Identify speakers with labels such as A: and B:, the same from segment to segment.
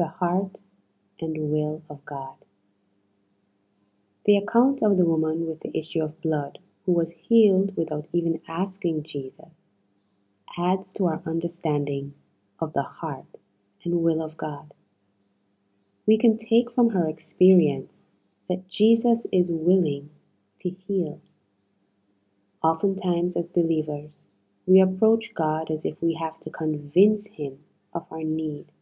A: the heart and will of God. The account of the woman with the issue of blood, who was healed without even asking Jesus, adds to our understanding of the heart and will of God. We can take from her experience that Jesus is willing to heal. Oftentimes, as believers, we approach God as if we have to convince Him of our need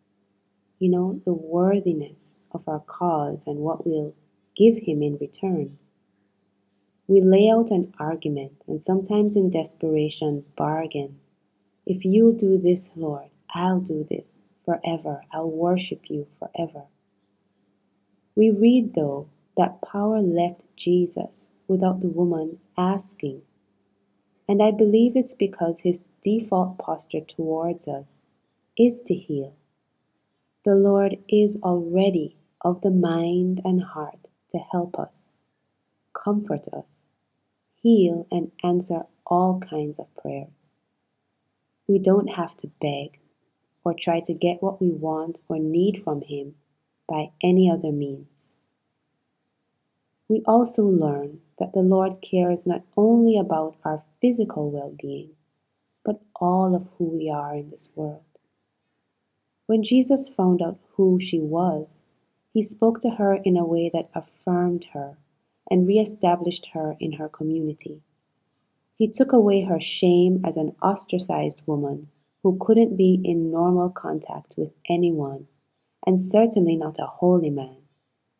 A: you know, the worthiness of our cause and what we'll give Him in return. We lay out an argument and sometimes in desperation bargain. If you'll do this, Lord, I'll do this forever. I'll worship you forever. We read, though, that power left Jesus without the woman asking. And I believe it's because his default posture towards us is to heal. The Lord is already of the mind and heart to help us comfort us, heal, and answer all kinds of prayers. We don't have to beg or try to get what we want or need from Him by any other means. We also learn that the Lord cares not only about our physical well being, but all of who we are in this world. When Jesus found out who she was, he spoke to her in a way that affirmed her and reestablished her in her community. He took away her shame as an ostracized woman who couldn't be in normal contact with anyone, and certainly not a holy man,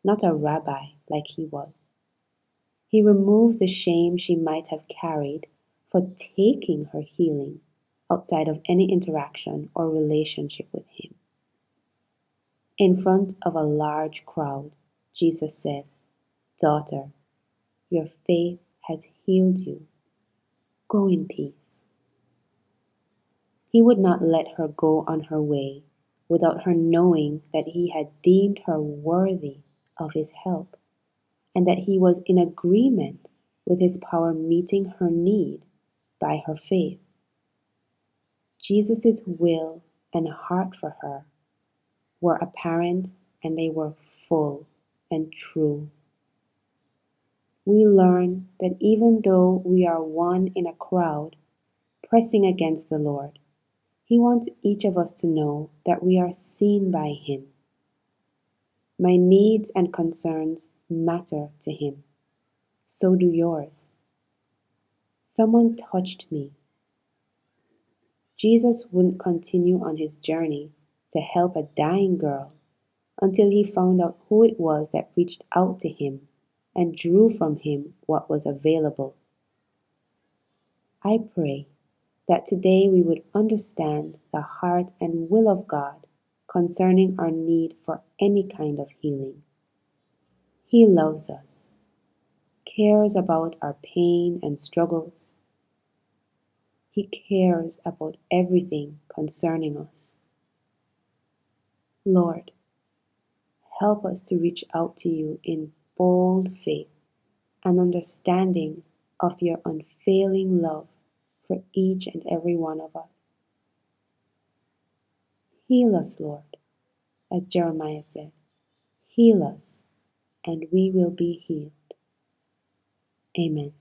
A: not a rabbi like he was. He removed the shame she might have carried for taking her healing outside of any interaction or relationship with him. In front of a large crowd, Jesus said, Daughter, your faith has healed you. Go in peace. He would not let her go on her way without her knowing that he had deemed her worthy of his help and that he was in agreement with his power meeting her need by her faith. Jesus' will and heart for her were apparent and they were full and true we learn that even though we are one in a crowd pressing against the Lord, He wants each of us to know that we are seen by Him. My needs and concerns matter to Him. So do yours. Someone touched me. Jesus wouldn't continue on his journey to help a dying girl until he found out who it was that reached out to him and drew from him what was available. I pray that today we would understand the heart and will of God concerning our need for any kind of healing. He loves us, cares about our pain and struggles. He cares about everything concerning us. Lord, help us to reach out to you in bold faith and understanding of your unfailing love for each and every one of us. Heal us, Lord, as Jeremiah said. Heal us, and we will be healed. Amen.